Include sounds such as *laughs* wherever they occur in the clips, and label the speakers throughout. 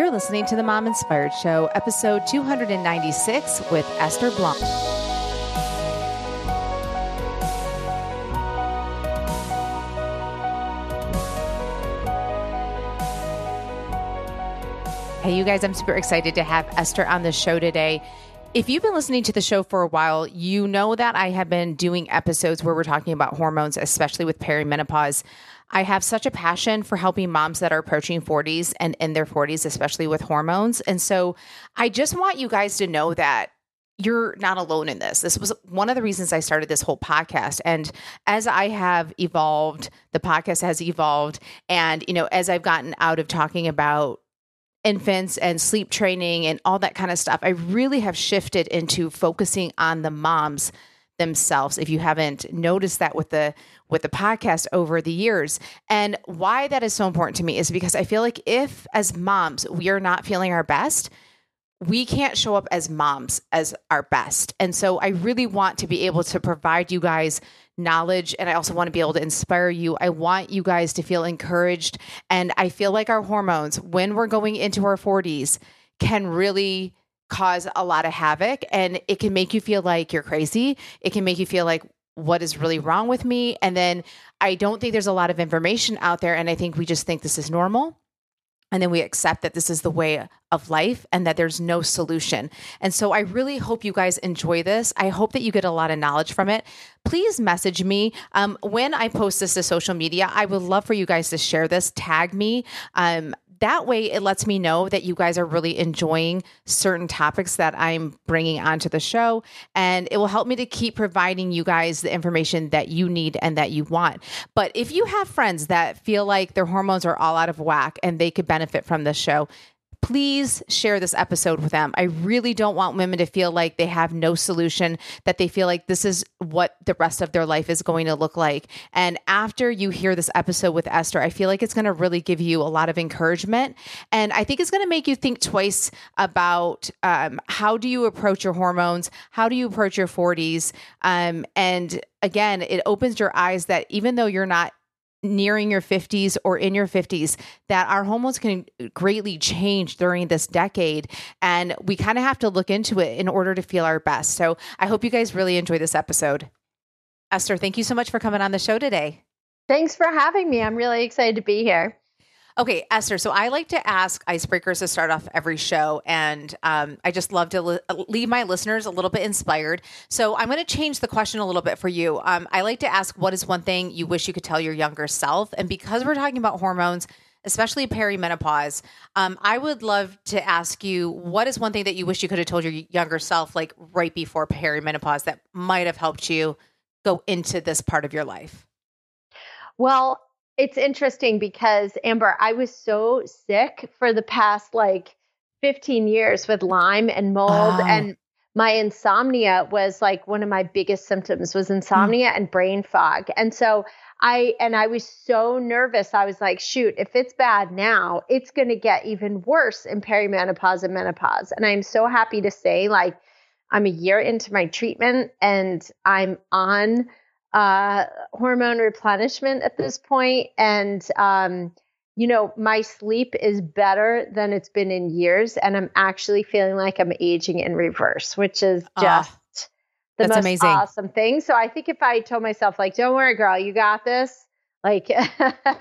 Speaker 1: You're listening to the Mom Inspired Show, episode 296 with Esther Blum. Hey, you guys, I'm super excited to have Esther on the show today. If you've been listening to the show for a while, you know that I have been doing episodes where we're talking about hormones, especially with perimenopause. I have such a passion for helping moms that are approaching 40s and in their 40s, especially with hormones. And so I just want you guys to know that you're not alone in this. This was one of the reasons I started this whole podcast. And as I have evolved, the podcast has evolved. And, you know, as I've gotten out of talking about infants and sleep training and all that kind of stuff, I really have shifted into focusing on the moms themselves if you haven't noticed that with the with the podcast over the years. And why that is so important to me is because i feel like if as moms we are not feeling our best we can't show up as moms as our best. And so i really want to be able to provide you guys knowledge and i also want to be able to inspire you. I want you guys to feel encouraged and i feel like our hormones when we're going into our 40s can really cause a lot of havoc and it can make you feel like you're crazy. It can make you feel like what is really wrong with me? And then I don't think there's a lot of information out there and I think we just think this is normal. And then we accept that this is the way of life and that there's no solution. And so I really hope you guys enjoy this. I hope that you get a lot of knowledge from it. Please message me. Um, when I post this to social media, I would love for you guys to share this, tag me. Um, that way it lets me know that you guys are really enjoying certain topics that I'm bringing onto the show. And it will help me to keep providing you guys the information that you need and that you want. But if you have friends that feel like their hormones are all out of whack and they could benefit from this show, please share this episode with them. I really don't want women to feel like they have no solution, that they feel like this is what the rest of their life is going to look like. And after you hear this episode with Esther, I feel like it's going to really give you a lot of encouragement. And I think it's going to make you think twice about um, how do you approach your hormones? How do you approach your 40s? Um, and again, it opens your eyes that even though you're not nearing your 50s or in your 50s that our hormones can greatly change during this decade and we kind of have to look into it in order to feel our best. So i hope you guys really enjoy this episode. Esther thank you so much for coming on the show today.
Speaker 2: Thanks for having me. I'm really excited to be here
Speaker 1: Okay, Esther. So I like to ask icebreakers to start off every show, and um, I just love to li- leave my listeners a little bit inspired. So I'm going to change the question a little bit for you. Um, I like to ask, what is one thing you wish you could tell your younger self? And because we're talking about hormones, especially perimenopause, um, I would love to ask you, what is one thing that you wish you could have told your younger self, like right before perimenopause, that might have helped you go into this part of your life?
Speaker 2: Well, it's interesting because Amber, I was so sick for the past like 15 years with Lyme and mold oh. and my insomnia was like one of my biggest symptoms was insomnia mm. and brain fog. And so I and I was so nervous. I was like, shoot, if it's bad now, it's going to get even worse in perimenopause and menopause. And I'm so happy to say like I'm a year into my treatment and I'm on uh, hormone replenishment at this point, and um, you know my sleep is better than it's been in years, and I'm actually feeling like I'm aging in reverse, which is ah, just. Uh, the most amazing. awesome thing. So I think if I told myself like, "Don't worry, girl, you got this," like,
Speaker 1: yeah,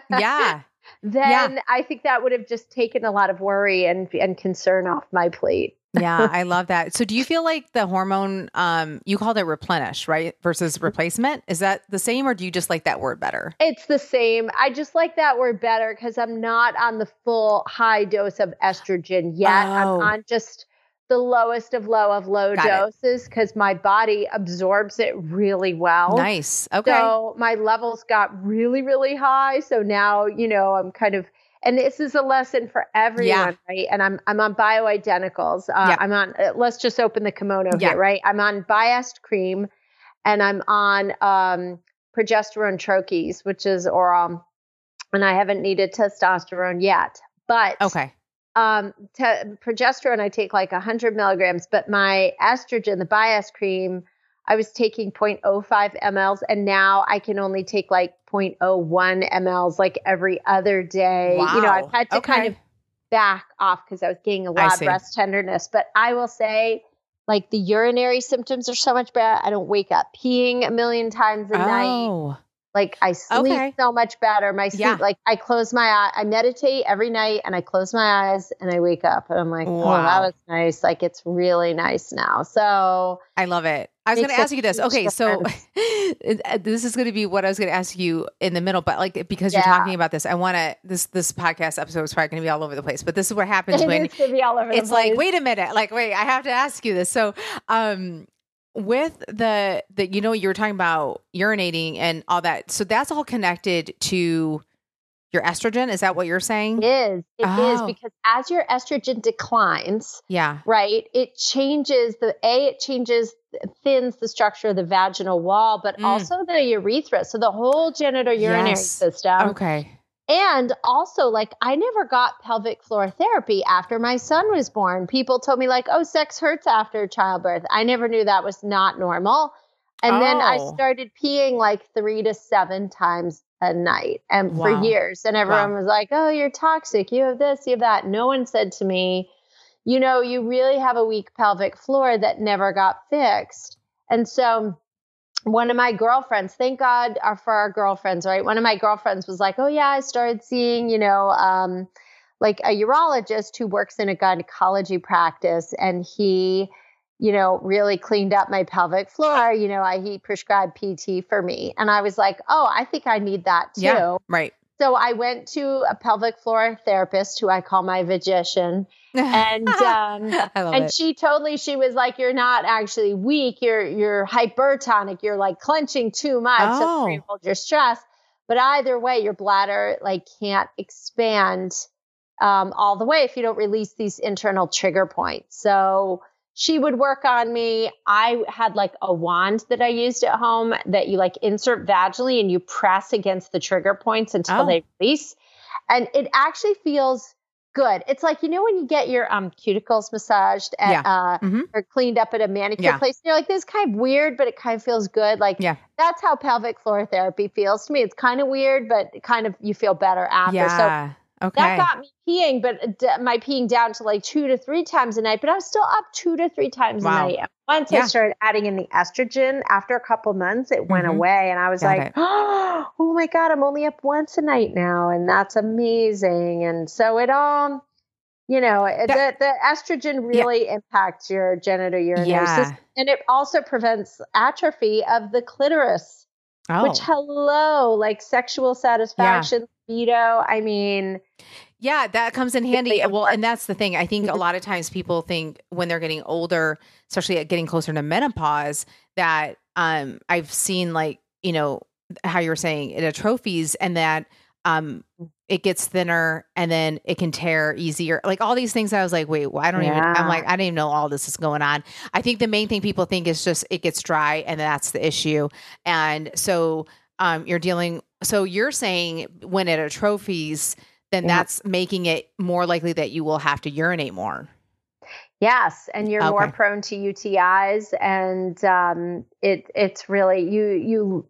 Speaker 1: *laughs*
Speaker 2: then yeah. I think that would have just taken a lot of worry and and concern off my plate
Speaker 1: yeah, I love that. So do you feel like the hormone um you called it replenish, right? Versus replacement? Is that the same or do you just like that word better?
Speaker 2: It's the same. I just like that word better cuz I'm not on the full high dose of estrogen yet. Oh. I'm on just the lowest of low of low Got doses because my body absorbs it really well.
Speaker 1: Nice. Okay.
Speaker 2: So my levels got really, really high. So now, you know, I'm kind of and this is a lesson for everyone, yeah. right? And I'm I'm on bioidenticals. Uh, yeah. I'm on. Uh, let's just open the kimono yeah. here, right? I'm on Biest cream, and I'm on um, progesterone troches, which is oral, and I haven't needed testosterone yet. But
Speaker 1: okay,
Speaker 2: um, te- progesterone I take like 100 milligrams, but my estrogen, the Biest cream, I was taking 0.05 mLs, and now I can only take like 0.01 mLs like every other day. Wow. You know, I've had to okay. kind of back off because I was getting a lot of breast tenderness. But I will say, like the urinary symptoms are so much better. I don't wake up peeing a million times a oh. night. Like I sleep okay. so much better. My sleep, yeah. like I close my eye, I meditate every night and I close my eyes and I wake up and I'm like, wow. oh, that was nice. Like it's really nice now. So
Speaker 1: I love it. I was going to ask you this. Okay, so *laughs* uh, this is going to be what I was going to ask you in the middle, but like because you're talking about this, I want to this this podcast episode is probably going to be all over the place. But this is what *laughs* happens
Speaker 2: it
Speaker 1: when
Speaker 2: it's
Speaker 1: like, wait a minute, like wait, I have to ask you this. So, um, with the the you know you were talking about urinating and all that so that's all connected to your estrogen is that what you're saying
Speaker 2: it is It oh. is because as your estrogen declines
Speaker 1: yeah
Speaker 2: right it changes the a it changes thins the structure of the vaginal wall but mm. also the urethra so the whole genital urinary yes. system
Speaker 1: okay
Speaker 2: and also, like, I never got pelvic floor therapy after my son was born. People told me, like, oh, sex hurts after childbirth. I never knew that was not normal. And oh. then I oh. started peeing like three to seven times a night and wow. for years. And everyone wow. was like, oh, you're toxic. You have this, you have that. No one said to me, you know, you really have a weak pelvic floor that never got fixed. And so one of my girlfriends, thank God uh, for our girlfriends, right? One of my girlfriends was like, oh, yeah, I started seeing, you know, um, like a urologist who works in a gynecology practice and he, you know, really cleaned up my pelvic floor. You know, I, he prescribed PT for me. And I was like, oh, I think I need that too.
Speaker 1: Yeah, right.
Speaker 2: So I went to a pelvic floor therapist who I call my magician. And *laughs* um, and it. she totally she was like, You're not actually weak, you're you're hypertonic, you're like clenching too much oh. to hold your stress. But either way, your bladder like can't expand um, all the way if you don't release these internal trigger points. So she would work on me. I had like a wand that I used at home that you like insert vaginally and you press against the trigger points until oh. they release. And it actually feels good. It's like, you know, when you get your um, cuticles massaged at, yeah. uh, mm-hmm. or cleaned up at a manicure yeah. place, you're like, this is kind of weird, but it kind of feels good. Like,
Speaker 1: yeah.
Speaker 2: that's how pelvic floor therapy feels to me. It's kind of weird, but kind of you feel better after.
Speaker 1: Yeah.
Speaker 2: So Okay. That got me peeing, but d- my peeing down to like two to three times a night, but I was still up two to three times wow. a night. Once yeah. I started adding in the estrogen, after a couple months, it went mm-hmm. away. And I was got like, *gasps* oh my God, I'm only up once a night now. And that's amazing. And so it all, you know, that, the, the estrogen really yeah. impacts your genital urinary yeah. system. And it also prevents atrophy of the clitoris. Oh. Which hello, like sexual satisfaction, libido. I mean,
Speaker 1: yeah, that comes in handy. Well, and that's the thing. I think a lot of times people think when they're getting older, especially at getting closer to menopause, that um I've seen like, you know, how you were saying it atrophies and that um it gets thinner and then it can tear easier. Like all these things I was like, wait, well, I don't yeah. even I'm like, I didn't even know all this is going on. I think the main thing people think is just it gets dry and that's the issue. And so um you're dealing so you're saying when it atrophies then yeah. that's making it more likely that you will have to urinate more.
Speaker 2: Yes, and you're okay. more prone to UTIs, and um, it it's really you you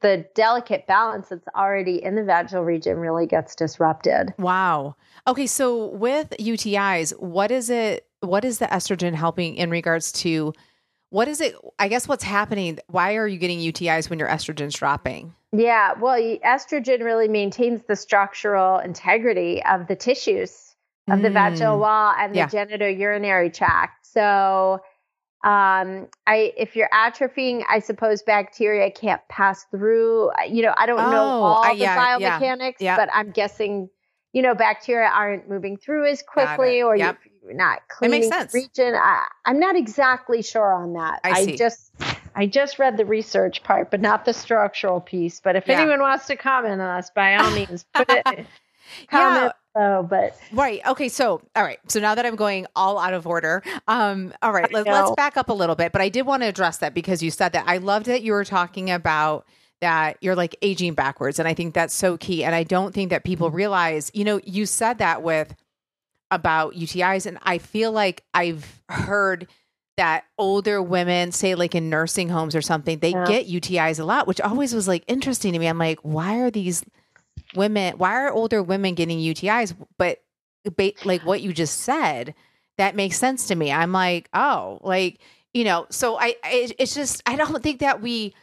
Speaker 2: the delicate balance that's already in the vaginal region really gets disrupted.
Speaker 1: Wow. Okay, so with UTIs, what is it? What is the estrogen helping in regards to? What is it? I guess what's happening? Why are you getting UTIs when your estrogen's dropping?
Speaker 2: Yeah, well, estrogen really maintains the structural integrity of the tissues of the mm. vaginal wall and the yeah. genitourinary tract. So, um, I if you're atrophying, I suppose bacteria can't pass through. You know, I don't oh, know all uh, yeah, the biomechanics, yeah, but I'm guessing, you know, bacteria aren't moving through as quickly, or yep. you're not cleaning
Speaker 1: it makes sense.
Speaker 2: region. I, I'm not exactly sure on that.
Speaker 1: I,
Speaker 2: I just I just read the research part, but not the structural piece. But if yeah. anyone wants to comment on us, by all *laughs* means, put it. comment yeah. but
Speaker 1: right. Okay. So, all right. So now that I'm going all out of order, um, all right, let, us back up a little bit. But I did want to address that because you said that. I loved that you were talking about that you're like aging backwards. And I think that's so key. And I don't think that people realize, you know, you said that with about UTIs. And I feel like I've heard that older women, say like in nursing homes or something, they yeah. get UTIs a lot, which always was like interesting to me. I'm like, why are these women, why are older women getting UTIs? But like what you just said, that makes sense to me. I'm like, oh, like you know. So I, I it's just I don't think that we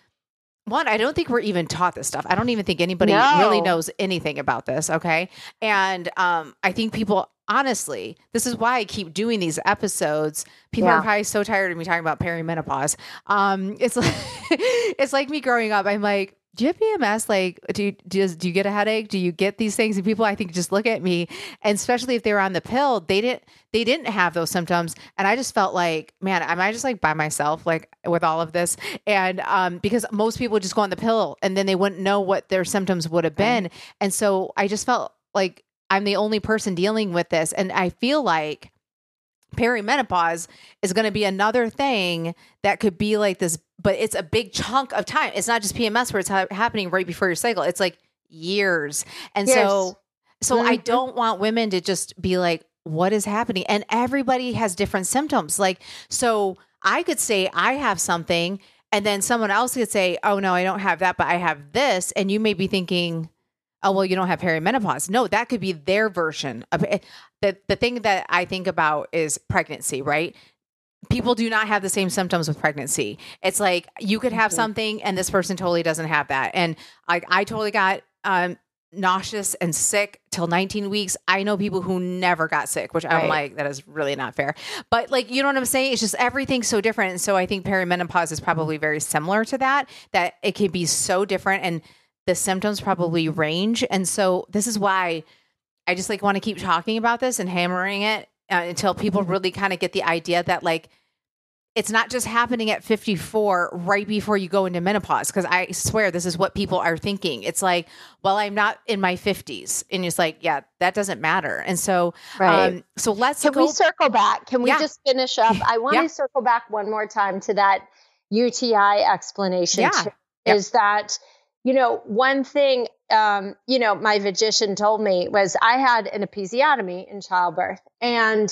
Speaker 1: one, I don't think we're even taught this stuff. I don't even think anybody no. really knows anything about this. Okay. And um, I think people, honestly, this is why I keep doing these episodes. People yeah. are probably so tired of me talking about perimenopause. Um, it's *laughs* like, it's like me growing up. I'm like, do you have PMS? Like, do you, do do you get a headache? Do you get these things? And people, I think, just look at me, and especially if they were on the pill, they didn't, they didn't have those symptoms, and I just felt like, man, am I just like by myself, like with all of this? And um, because most people just go on the pill, and then they wouldn't know what their symptoms would have been, and so I just felt like I'm the only person dealing with this, and I feel like perimenopause is going to be another thing that could be like this but it's a big chunk of time. It's not just pms where it's ha- happening right before your cycle. It's like years. And years. so so mm-hmm. i don't want women to just be like what is happening? And everybody has different symptoms. Like so i could say i have something and then someone else could say oh no i don't have that but i have this. And you may be thinking oh well you don't have perimenopause. No that could be their version of it. The the thing that i think about is pregnancy right people do not have the same symptoms with pregnancy it's like you could have mm-hmm. something and this person totally doesn't have that and like i totally got um nauseous and sick till 19 weeks. I know people who never got sick, which I'm like, that is really not fair. But like, you know what I'm saying? It's just everything's so different. And so I think perimenopause is probably very similar to that, that it can be so different. And the symptoms probably range. And so this is why I just like want to keep talking about this and hammering it uh, until people mm-hmm. really kind of get the idea that like it's not just happening at 54 right before you go into menopause because i swear this is what people are thinking it's like well i'm not in my 50s and it's like yeah that doesn't matter and so right. um so let's
Speaker 2: can go- we circle back can we yeah. just finish up *laughs* i want yeah. to circle back one more time to that uti explanation yeah. Too, is that you know, one thing, um, you know, my physician told me was I had an episiotomy in childbirth, and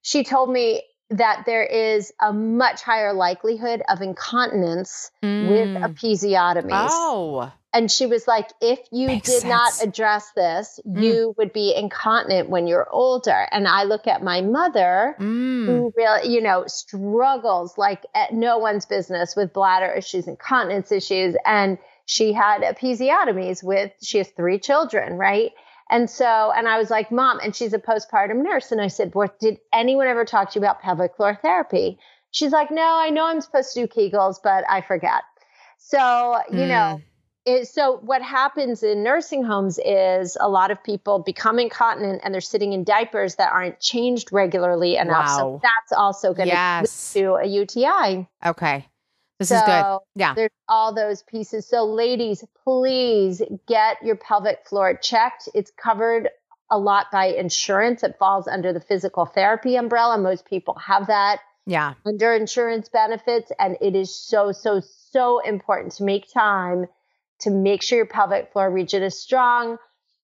Speaker 2: she told me that there is a much higher likelihood of incontinence mm. with episiotomies.
Speaker 1: Oh.
Speaker 2: And she was like, if you Makes did sense. not address this, mm. you would be incontinent when you're older. And I look at my mother, mm. who really, you know, struggles like at no one's business with bladder issues, and incontinence issues. And she had episiotomies with, she has three children, right? And so, and I was like, Mom, and she's a postpartum nurse. And I said, What did anyone ever talk to you about pelvic floor therapy? She's like, No, I know I'm supposed to do Kegels, but I forget. So, you mm. know, it, so what happens in nursing homes is a lot of people become incontinent and they're sitting in diapers that aren't changed regularly enough. Wow. So that's also going to yes. lead to a UTI.
Speaker 1: Okay. This so is good. Yeah.
Speaker 2: There's all those pieces. So, ladies, please get your pelvic floor checked. It's covered a lot by insurance. It falls under the physical therapy umbrella. Most people have that.
Speaker 1: Yeah.
Speaker 2: Under insurance benefits. And it is so, so, so important to make time to make sure your pelvic floor region is strong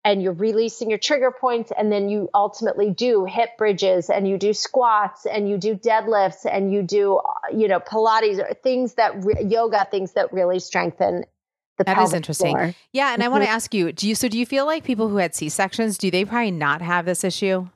Speaker 2: and you're releasing your trigger points and then you ultimately do hip bridges and you do squats and you do deadlifts and you do you know pilates or things that re- yoga things that really strengthen the
Speaker 1: that is interesting floor. yeah and i want to mm-hmm. ask you do you so do you feel like people who had c-sections do they probably not have this issue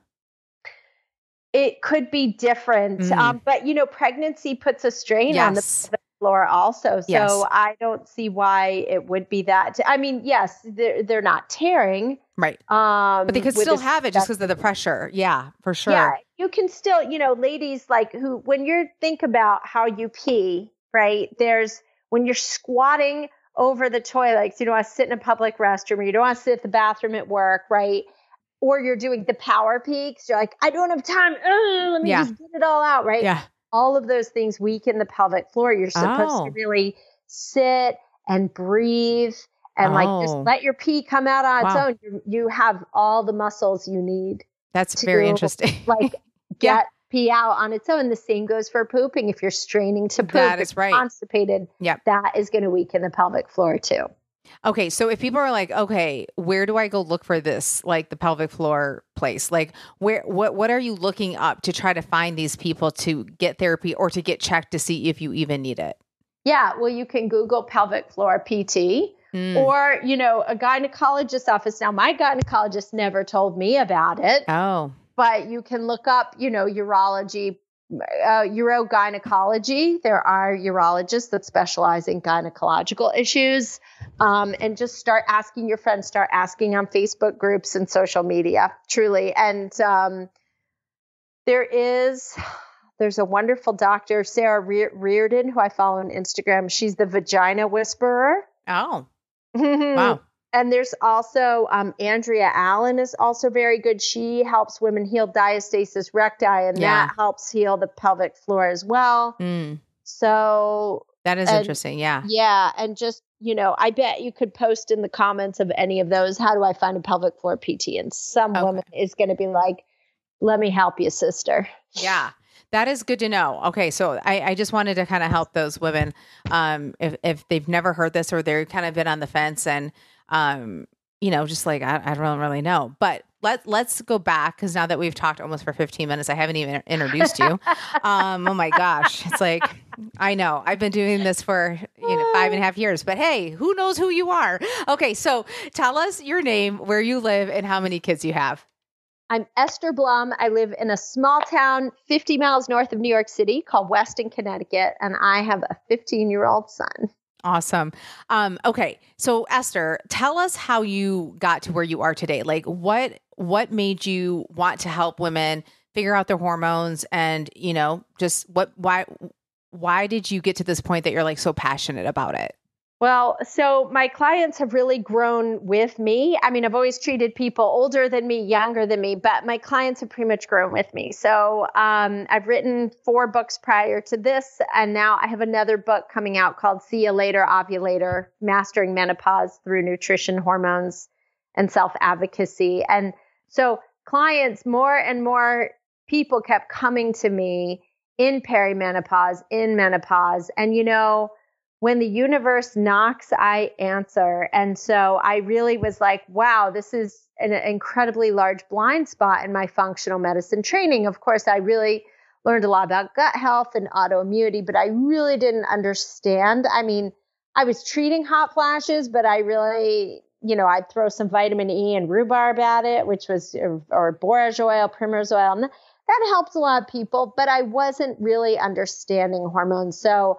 Speaker 2: it could be different mm. um, but you know pregnancy puts a strain yes. on the floor also. So yes. I don't see why it would be that. I mean, yes, they're they're not tearing.
Speaker 1: Right. Um, but they could still have it just because of the pressure. Yeah, for sure. Yeah,
Speaker 2: you can still, you know, ladies like who when you think about how you pee, right? There's when you're squatting over the toilets, you don't want to sit in a public restroom or you don't want to sit at the bathroom at work, right? Or you're doing the power peaks. You're like, I don't have time. Ugh, let me yeah. just get it all out, right?
Speaker 1: Yeah
Speaker 2: all of those things weaken the pelvic floor. You're supposed oh. to really sit and breathe and oh. like just oh. let your pee come out on wow. its own. You, you, have all the muscles you need.
Speaker 1: That's very interesting. *laughs*
Speaker 2: like *laughs* get yeah. pee out on its own. The same goes for pooping. If you're straining to poop,
Speaker 1: that is right.
Speaker 2: constipated,
Speaker 1: yep.
Speaker 2: that is going to weaken the pelvic floor too.
Speaker 1: Okay, so if people are like, okay, where do I go look for this, like the pelvic floor place? Like, where, what, what are you looking up to try to find these people to get therapy or to get checked to see if you even need it?
Speaker 2: Yeah, well, you can Google pelvic floor PT, mm. or, you know, a gynecologist's office. Now, my gynecologist never told me about it.
Speaker 1: Oh.
Speaker 2: But you can look up, you know, urology uh, urogynecology. There are urologists that specialize in gynecological issues. Um, and just start asking your friends, start asking on Facebook groups and social media, truly. And um, there is, there's a wonderful doctor, Sara Re- Reardon, who I follow on Instagram. She's the vagina whisperer.
Speaker 1: Oh. *laughs* wow.
Speaker 2: And there's also um, Andrea Allen is also very good. She helps women heal diastasis recti, and yeah. that helps heal the pelvic floor as well.
Speaker 1: Mm.
Speaker 2: So
Speaker 1: that is and, interesting. Yeah.
Speaker 2: Yeah. And just, you know, I bet you could post in the comments of any of those, how do I find a pelvic floor PT? And some okay. woman is going to be like, let me help you, sister.
Speaker 1: Yeah. That is good to know. Okay, so I, I just wanted to kind of help those women um, if if they've never heard this or they're kind of been on the fence and um, you know, just like I, I don't really know. But let let's go back because now that we've talked almost for 15 minutes, I haven't even introduced you. *laughs* um, oh my gosh, it's like I know I've been doing this for you know five and a half years, but hey, who knows who you are? Okay, so tell us your name, where you live, and how many kids you have.
Speaker 2: I'm Esther Blum. I live in a small town 50 miles north of New York City called Weston, Connecticut, and I have a 15 year old son.
Speaker 1: Awesome. Um, okay, so Esther, tell us how you got to where you are today. Like, what what made you want to help women figure out their hormones, and you know, just what why why did you get to this point that you're like so passionate about it?
Speaker 2: Well, so my clients have really grown with me. I mean, I've always treated people older than me, younger than me, but my clients have pretty much grown with me. So um, I've written four books prior to this, and now I have another book coming out called See You Later Ovulator Mastering Menopause Through Nutrition, Hormones, and Self Advocacy. And so clients, more and more people kept coming to me in perimenopause, in menopause. And, you know, when the universe knocks, I answer. And so I really was like, wow, this is an incredibly large blind spot in my functional medicine training. Of course, I really learned a lot about gut health and autoimmunity, but I really didn't understand. I mean, I was treating hot flashes, but I really, you know, I'd throw some vitamin E and rhubarb at it, which was, or borage oil, primrose oil. And that helped a lot of people, but I wasn't really understanding hormones. So,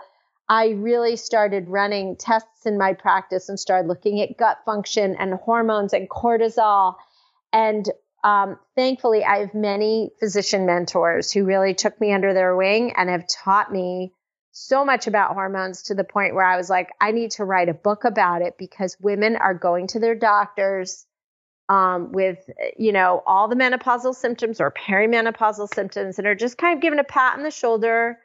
Speaker 2: I really started running tests in my practice and started looking at gut function and hormones and cortisol. And um, thankfully, I have many physician mentors who really took me under their wing and have taught me so much about hormones to the point where I was like, I need to write a book about it because women are going to their doctors um, with, you know, all the menopausal symptoms or perimenopausal symptoms and are just kind of given a pat on the shoulder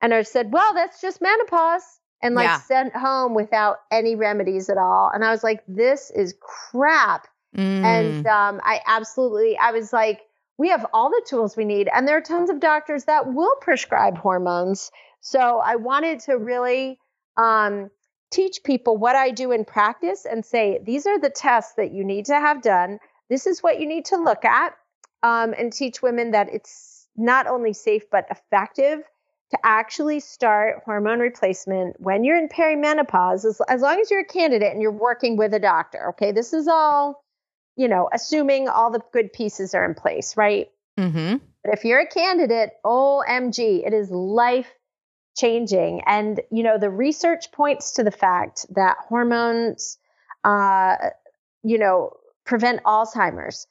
Speaker 2: and I said, well, that's just menopause. And like yeah. sent home without any remedies at all. And I was like, this is crap. Mm. And um, I absolutely, I was like, we have all the tools we need. And there are tons of doctors that will prescribe hormones. So I wanted to really um, teach people what I do in practice and say, these are the tests that you need to have done. This is what you need to look at. Um, and teach women that it's not only safe, but effective to actually start hormone replacement when you're in perimenopause, as, as long as you're a candidate and you're working with a doctor. Okay, this is all, you know, assuming all the good pieces are in place, right?
Speaker 1: Mm-hmm.
Speaker 2: But if you're a candidate, OMG, it is life changing. And, you know, the research points to the fact that hormones, uh, you know, prevent Alzheimer's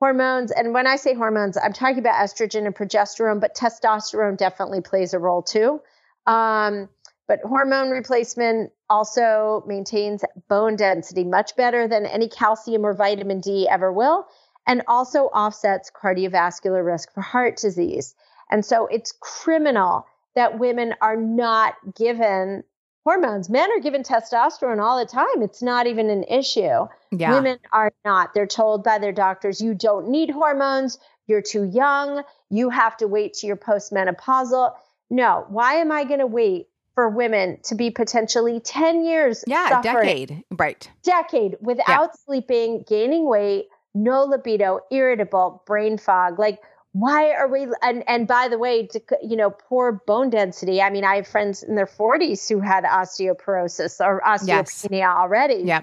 Speaker 2: hormones. And when i say hormones i'm talking about estrogen and progesterone but testosterone definitely plays a role too. Um, but hormone replacement also maintains bone density much better than any calcium or vitamin d ever will and also offsets cardiovascular risk for heart disease. And so it's criminal that women are not given hormones. Men are given testosterone all the time. It's not even an issue. Yeah. Women are not. They're told by their doctors, you don't need hormones. You're too young. You have to wait to your postmenopausal. No, why am I going to wait for women to be potentially 10 years?
Speaker 1: Yeah, decade. Right.
Speaker 2: Decade without yeah. sleeping, gaining weight, no libido, irritable, brain fog. Like why are we and and by the way to, you know poor bone density. I mean i have friends in their 40s who had osteoporosis or osteopenia yes. already.
Speaker 1: Yeah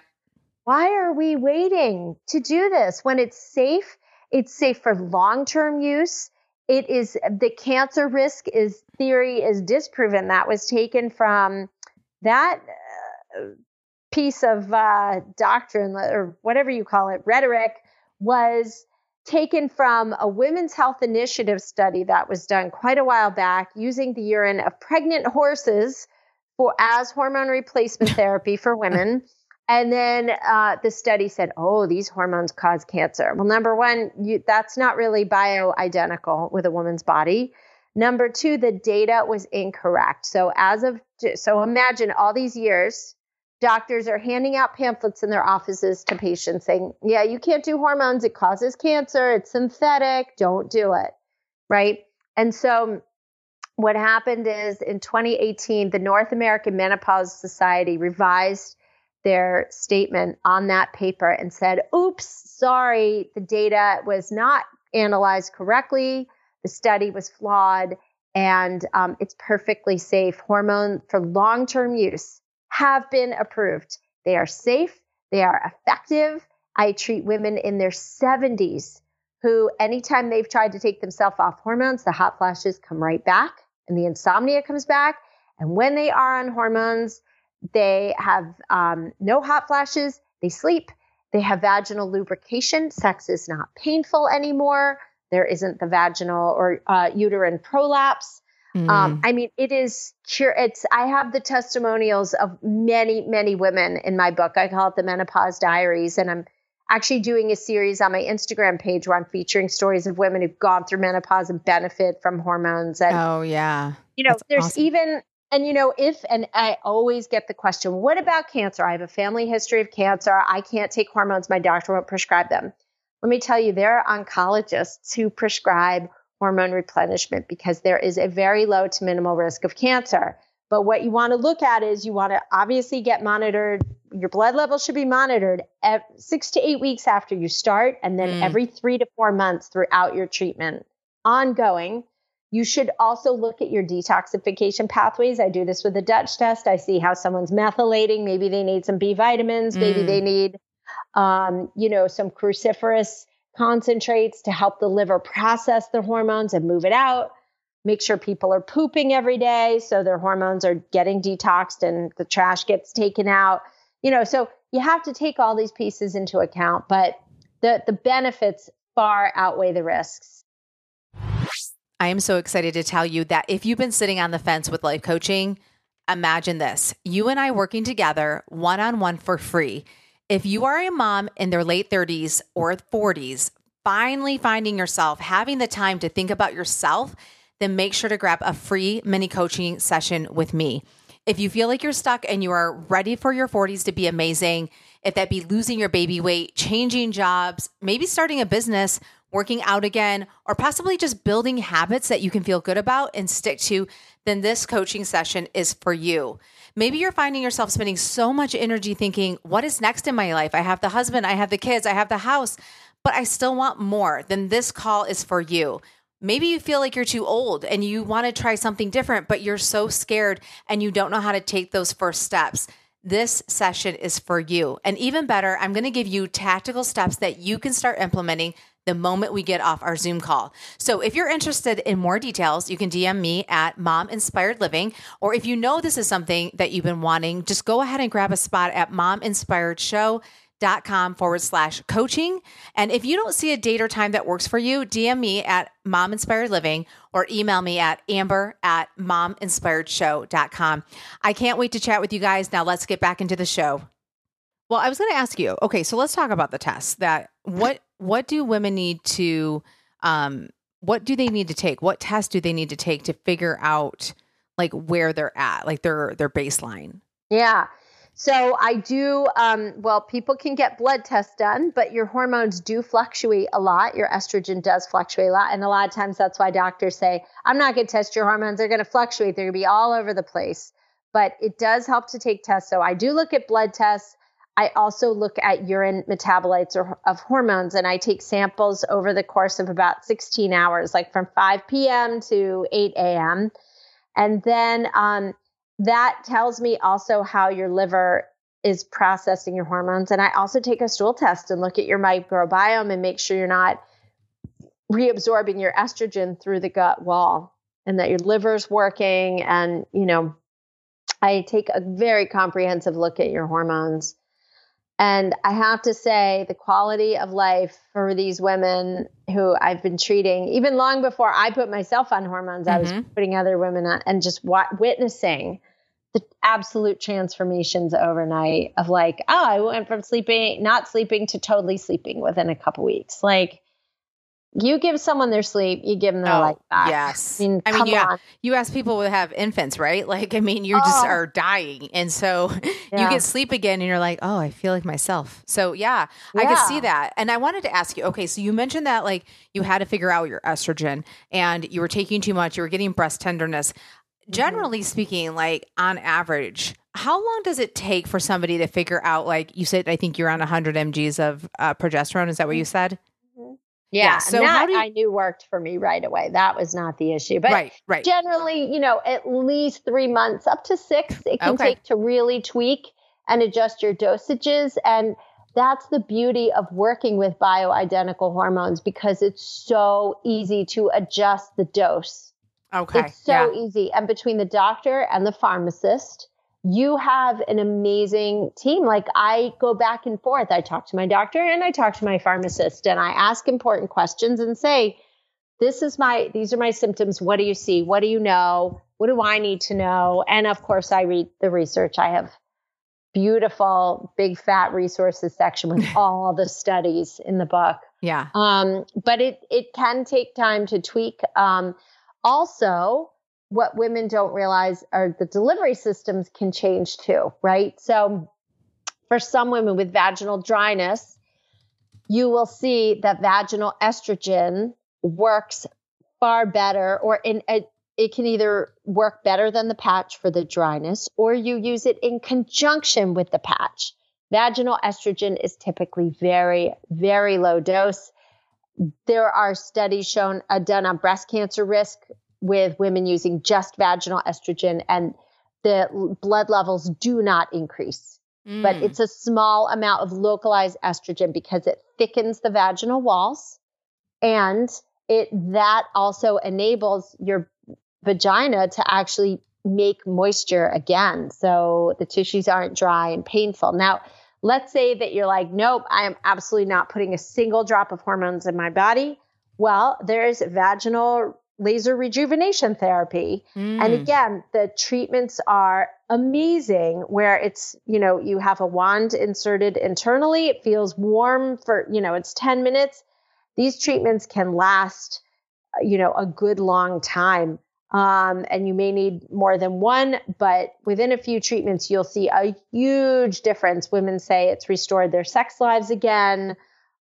Speaker 2: why are we waiting to do this when it's safe? It's safe for long-term use. It is the cancer risk is theory is disproven. That was taken from that uh, piece of uh, doctrine or whatever you call it rhetoric was taken from a women's health initiative study that was done quite a while back using the urine of pregnant horses for as hormone replacement *laughs* therapy for women. And then uh, the study said, "Oh, these hormones cause cancer." Well, number one, you, that's not really bioidentical with a woman's body. Number two, the data was incorrect. So as of so, imagine all these years doctors are handing out pamphlets in their offices to patients saying, yeah, you can't do hormones. It causes cancer. It's synthetic. Don't do it. Right. And so what happened is in 2018, the North American Menopause Society revised their statement on that paper and said, oops, sorry, the data was not analyzed correctly. The study was flawed and um, it's perfectly safe hormone for long term use have been approved. They are safe, they are effective. I treat women in their 70s who, anytime they've tried to take themselves off hormones, the hot flashes come right back and the insomnia comes back. And when they are on hormones, they have um, no hot flashes, they sleep, they have vaginal lubrication, sex is not painful anymore, there isn't the vaginal or uh, uterine prolapse. Mm. Um, I mean, it is cure. It's I have the testimonials of many, many women in my book. I call it the Menopause Diaries, and I'm actually doing a series on my Instagram page where I'm featuring stories of women who've gone through menopause and benefit from hormones. And
Speaker 1: oh yeah,
Speaker 2: you know, That's there's awesome. even and you know if and I always get the question, what about cancer? I have a family history of cancer. I can't take hormones. My doctor won't prescribe them. Let me tell you, there are oncologists who prescribe hormone replenishment because there is a very low to minimal risk of cancer. But what you want to look at is you want to obviously get monitored. Your blood level should be monitored six to eight weeks after you start, and then mm. every three to four months throughout your treatment, ongoing. You should also look at your detoxification pathways. I do this with a Dutch test. I see how someone's methylating. Maybe they need some B vitamins. Mm. Maybe they need, um, you know, some cruciferous concentrates to help the liver process the hormones and move it out. Make sure people are pooping every day so their hormones are getting detoxed and the trash gets taken out. You know, so you have to take all these pieces into account, but the the benefits far outweigh the risks.
Speaker 1: I am so excited to tell you that if you've been sitting on the fence with life coaching, imagine this. You and I working together one on one for free if you are a mom in their late 30s or 40s, finally finding yourself having the time to think about yourself, then make sure to grab a free mini coaching session with me. If you feel like you're stuck and you are ready for your 40s to be amazing, if that be losing your baby weight, changing jobs, maybe starting a business, working out again, or possibly just building habits that you can feel good about and stick to, then this coaching session is for you. Maybe you're finding yourself spending so much energy thinking, what is next in my life? I have the husband, I have the kids, I have the house, but I still want more. Then this call is for you. Maybe you feel like you're too old and you want to try something different, but you're so scared and you don't know how to take those first steps. This session is for you. And even better, I'm going to give you tactical steps that you can start implementing the moment we get off our Zoom call. So if you're interested in more details, you can DM me at Mom Inspired Living. Or if you know this is something that you've been wanting, just go ahead and grab a spot at Mom Inspired Show dot com forward slash coaching. And if you don't see a date or time that works for you, DM me at Mom Inspired Living or email me at amber at mominspiredshow.com. I can't wait to chat with you guys. Now let's get back into the show. Well, I was going to ask you. Okay, so let's talk about the tests. That what what do women need to um what do they need to take? What tests do they need to take to figure out like where they're at, like their their baseline?
Speaker 2: Yeah. So I do um well people can get blood tests done, but your hormones do fluctuate a lot. Your estrogen does fluctuate a lot and a lot of times that's why doctors say, "I'm not going to test your hormones. They're going to fluctuate. They're going to be all over the place." But it does help to take tests. So I do look at blood tests. I also look at urine metabolites or, of hormones, and I take samples over the course of about 16 hours, like from 5 p.m. to 8 a.m. And then um, that tells me also how your liver is processing your hormones. And I also take a stool test and look at your microbiome and make sure you're not reabsorbing your estrogen through the gut wall and that your liver's working. And, you know, I take a very comprehensive look at your hormones. And I have to say, the quality of life for these women who I've been treating, even long before I put myself on hormones, mm-hmm. I was mm-hmm. putting other women on and just witnessing the absolute transformations overnight of like, oh, I went from sleeping, not sleeping to totally sleeping within a couple weeks. Like, you give someone their sleep, you give them their oh, life back.
Speaker 1: Yes. I mean, I mean, yeah. On. You ask people who have infants, right? Like, I mean, you oh. just are dying. And so *laughs* yeah. you get sleep again and you're like, oh, I feel like myself. So, yeah, yeah, I could see that. And I wanted to ask you okay, so you mentioned that like you had to figure out your estrogen and you were taking too much, you were getting breast tenderness. Mm-hmm. Generally mm-hmm. speaking, like on average, how long does it take for somebody to figure out, like you said, I think you're on 100 mgs of uh, progesterone? Is that what you said?
Speaker 2: Yeah. yeah. So that you, I knew worked for me right away. That was not the issue. But right, right. generally, you know, at least three months, up to six, it can okay. take to really tweak and adjust your dosages. And that's the beauty of working with bioidentical hormones because it's so easy to adjust the dose.
Speaker 1: Okay.
Speaker 2: It's so yeah. easy. And between the doctor and the pharmacist, you have an amazing team. Like I go back and forth. I talk to my doctor and I talk to my pharmacist and I ask important questions and say, this is my, these are my symptoms. What do you see? What do you know? What do I need to know? And of course, I read the research. I have beautiful big fat resources section with *laughs* all the studies in the book.
Speaker 1: Yeah.
Speaker 2: Um, but it, it can take time to tweak. Um, also, what women don't realize are the delivery systems can change too, right? So for some women with vaginal dryness, you will see that vaginal estrogen works far better or in a, it can either work better than the patch for the dryness or you use it in conjunction with the patch. Vaginal estrogen is typically very, very low dose. There are studies shown uh, done on breast cancer risk with women using just vaginal estrogen and the blood levels do not increase. Mm. But it's a small amount of localized estrogen because it thickens the vaginal walls and it that also enables your vagina to actually make moisture again so the tissues aren't dry and painful. Now, let's say that you're like, nope, I am absolutely not putting a single drop of hormones in my body. Well, there's vaginal laser rejuvenation therapy. Mm. And again, the treatments are amazing where it's, you know, you have a wand inserted internally, it feels warm for, you know, it's 10 minutes. These treatments can last, you know, a good long time. Um, and you may need more than one, but within a few treatments, you'll see a huge difference. Women say it's restored their sex lives again,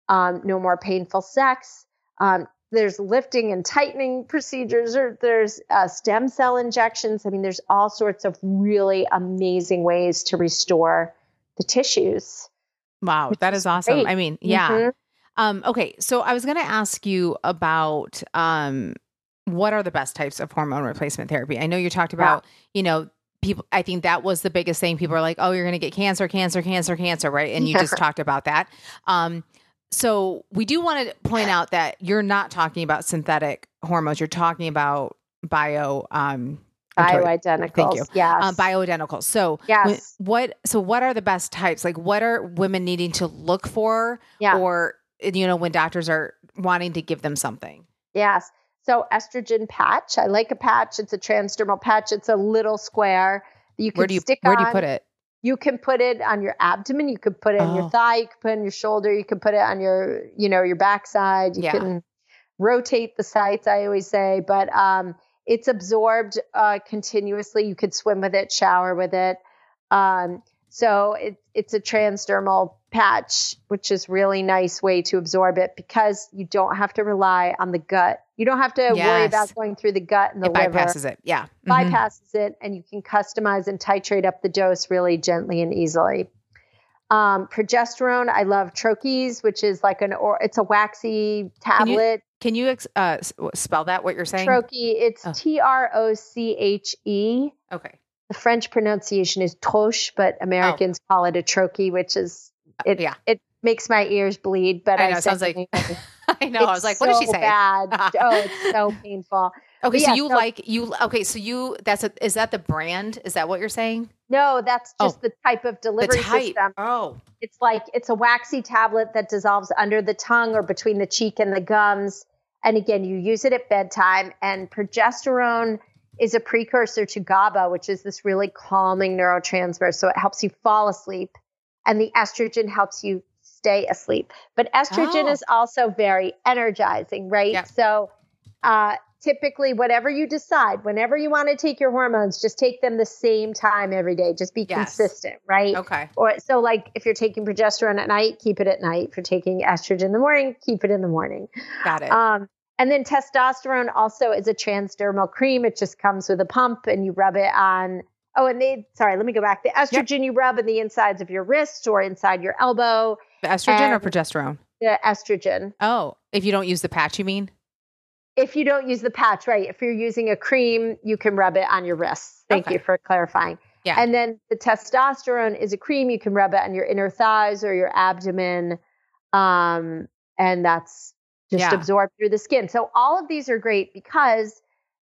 Speaker 2: um, no more painful sex. Um, there's lifting and tightening procedures or there's uh, stem cell injections. I mean there's all sorts of really amazing ways to restore the tissues.
Speaker 1: Wow that is awesome. great. i mean yeah. Mm-hmm. um, okay so i was going to ask you about um, what are the best types of hormone replacement therapy? I know you talked about you know people i think that was the biggest thing. People are like oh you're going to get cancer cancer cancer cancer right? And you yeah. just talked about that. Um, so we do want to point out that you're not talking about synthetic hormones. You're talking about bio um
Speaker 2: bioidenticals. Thank you. Yes.
Speaker 1: Um, bioidenticals. So yes. what so what are the best types? Like what are women needing to look for yeah. or you know when doctors are wanting to give them something?
Speaker 2: Yes. So estrogen patch. I like a patch. It's a transdermal patch. It's a little square. You can
Speaker 1: where do you,
Speaker 2: stick
Speaker 1: where on. do you put it?
Speaker 2: You can put it on your abdomen you could put it oh. your thigh you can put it on your shoulder you can put it on your you know your backside you yeah. can rotate the sites i always say but um, it's absorbed uh, continuously you could swim with it shower with it um, so it, it's a transdermal patch which is really nice way to absorb it because you don't have to rely on the gut you don't have to yes. worry about going through the gut and the
Speaker 1: it
Speaker 2: liver.
Speaker 1: bypasses it. Yeah.
Speaker 2: Mm-hmm. Bypasses it, and you can customize and titrate up the dose really gently and easily. Um, progesterone, I love Troches, which is like an or it's a waxy tablet.
Speaker 1: Can you ex- uh, spell that? What you're saying?
Speaker 2: Troche. It's
Speaker 1: Oh.
Speaker 2: T R O C H E.
Speaker 1: Okay.
Speaker 2: The French pronunciation is troche, but Americans call it a troche, which is Uh, it.
Speaker 1: Oh. yeah.
Speaker 2: It makes my ears bleed, but
Speaker 1: I
Speaker 2: I,
Speaker 1: know, it sounds like- *laughs* I know. I was like, what did she
Speaker 2: so
Speaker 1: say?
Speaker 2: Bad. *laughs* oh, it's so painful.
Speaker 1: Okay, so you
Speaker 2: so-
Speaker 1: like you okay, so you that's a is that the brand? Is that what you're saying?
Speaker 2: No, that's
Speaker 1: Oh.
Speaker 2: just the type of delivery
Speaker 1: type.
Speaker 2: system.
Speaker 1: Oh.
Speaker 2: It's like it's a waxy tablet that dissolves under the tongue or between the cheek and the gums. And again, you use it at bedtime. And progesterone is a precursor to GABA, which is this really calming neurotransmitter. So it helps you fall asleep. And the estrogen helps you stay asleep. But estrogen
Speaker 1: Oh.
Speaker 2: is also very energizing, right?
Speaker 1: Yep.
Speaker 2: So uh, typically, whatever you decide, whenever you want to take your hormones, just take them the same time every day. Just be
Speaker 1: Yes.
Speaker 2: consistent, right?
Speaker 1: Okay.
Speaker 2: Or so like if you're taking progesterone at night, keep it at night. If you're taking estrogen in the morning, keep it in the morning.
Speaker 1: Got it.
Speaker 2: Um, and then testosterone also is a transdermal cream. It just comes with a pump and you rub it on. Oh, and they sorry, let me go back. The estrogen you rub in the insides of your wrist or inside your elbow.
Speaker 1: The estrogen or progesterone?
Speaker 2: The estrogen.
Speaker 1: Oh, if you don't use the patch, you mean?
Speaker 2: If you don't use the patch, right? If you're using a cream, you can rub it on your wrists. Thank
Speaker 1: Okay.
Speaker 2: you for clarifying.
Speaker 1: Yeah.
Speaker 2: And then the testosterone is a cream you can rub it on your inner thighs or your abdomen. Um, and that's just
Speaker 1: Yeah.
Speaker 2: absorbed through the skin. So all of these are great because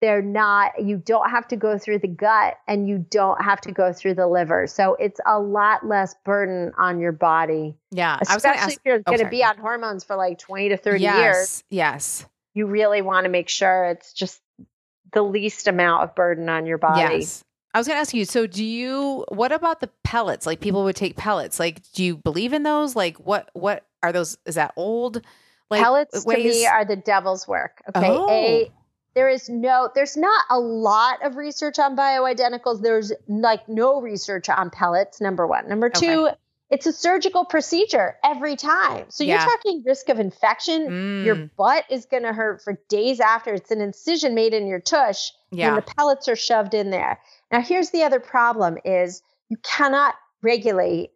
Speaker 2: they're not, you don't have to go through the gut and you don't have to go through the liver. So it's a lot less burden on your body,
Speaker 1: Yeah. I was going to
Speaker 2: especially
Speaker 1: ask.
Speaker 2: if you're
Speaker 1: oh,
Speaker 2: going to be on hormones for like 20 to 30
Speaker 1: yes.
Speaker 2: years.
Speaker 1: Yes.
Speaker 2: You really want to make sure it's just the least amount of burden on your body.
Speaker 1: Yes. I was going to ask you. So, do you? What about the pellets? Like people would take pellets. Like, do you believe in those? Like, what? What are those? Is that old? Like
Speaker 2: Pellets to me are the devil's work. Okay.
Speaker 1: Oh.
Speaker 2: A, there is no, there's not a lot of research on bioidenticals. There's like no research on pellets, number one. Number two, it's a surgical procedure every time. So
Speaker 1: Yeah.
Speaker 2: you're talking risk of infection. Your
Speaker 1: Mm,
Speaker 2: butt is going to hurt for days after. It's an incision made in your tush
Speaker 1: yeah.
Speaker 2: and the pellets are shoved in there. Now here's the other problem is you cannot regulate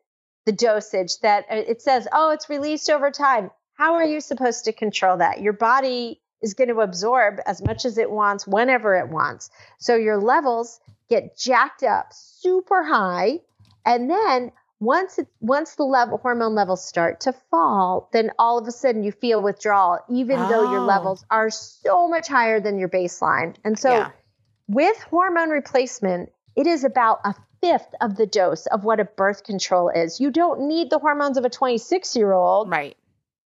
Speaker 2: the dosage that uh, it says, "Oh, it's released over time." How are you supposed to control that? Your body is going to absorb as much as it wants whenever it wants. So your levels get jacked up super high and then once it, once the level hormone levels start to fall, then all of a sudden you feel withdrawal even though your
Speaker 1: Oh.
Speaker 2: levels are so much higher than your baseline. And so
Speaker 1: yeah.
Speaker 2: with hormone replacement, it is about a fifth of the dose of what a birth control is. You don't need the hormones of a 26 year old.
Speaker 1: Right.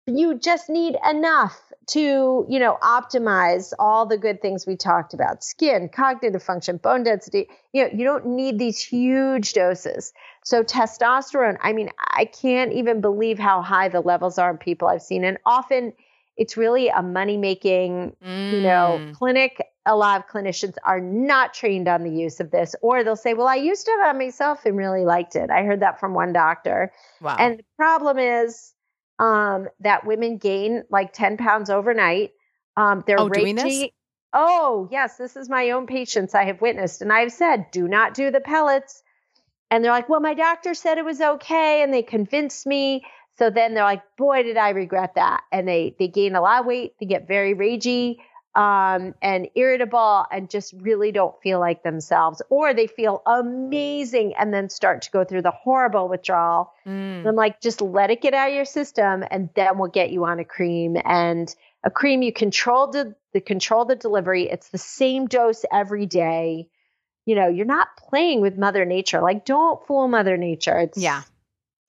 Speaker 2: You just need enough to, you know, optimize all the good things we talked about skin, cognitive function, bone density. You know, you don't need these huge doses. So, testosterone, I mean, I can't even believe how high the levels are in people I've seen. And often it's really a money making you know,
Speaker 1: Mm,
Speaker 2: clinic, a lot of clinicians are not trained on the use of this, or they'll say, Well, I used it on myself and really liked it. I heard that from one doctor.
Speaker 1: wow.
Speaker 2: And the problem is um, that women gain like 10 pounds overnight. Um, they're
Speaker 1: Oh?
Speaker 2: Oh, yes, this is my own patients I have witnessed. And I've said, do not do the pellets. And they're like, well, my doctor said it was okay. And they convinced me. So then they're like, boy, did I regret that. And they they gain a lot of weight. They get very ragey um, and irritable and just really don't feel like themselves. Or they feel amazing and then start to go through the horrible withdrawal.
Speaker 1: Mm,
Speaker 2: I'm like, just let it get out of your system, and then we'll get you on a cream. And a cream you control the, the control the delivery. It's the same dose every day. You know, you're not playing with Mother Nature. Like, don't fool Mother Nature. It's
Speaker 1: Yeah.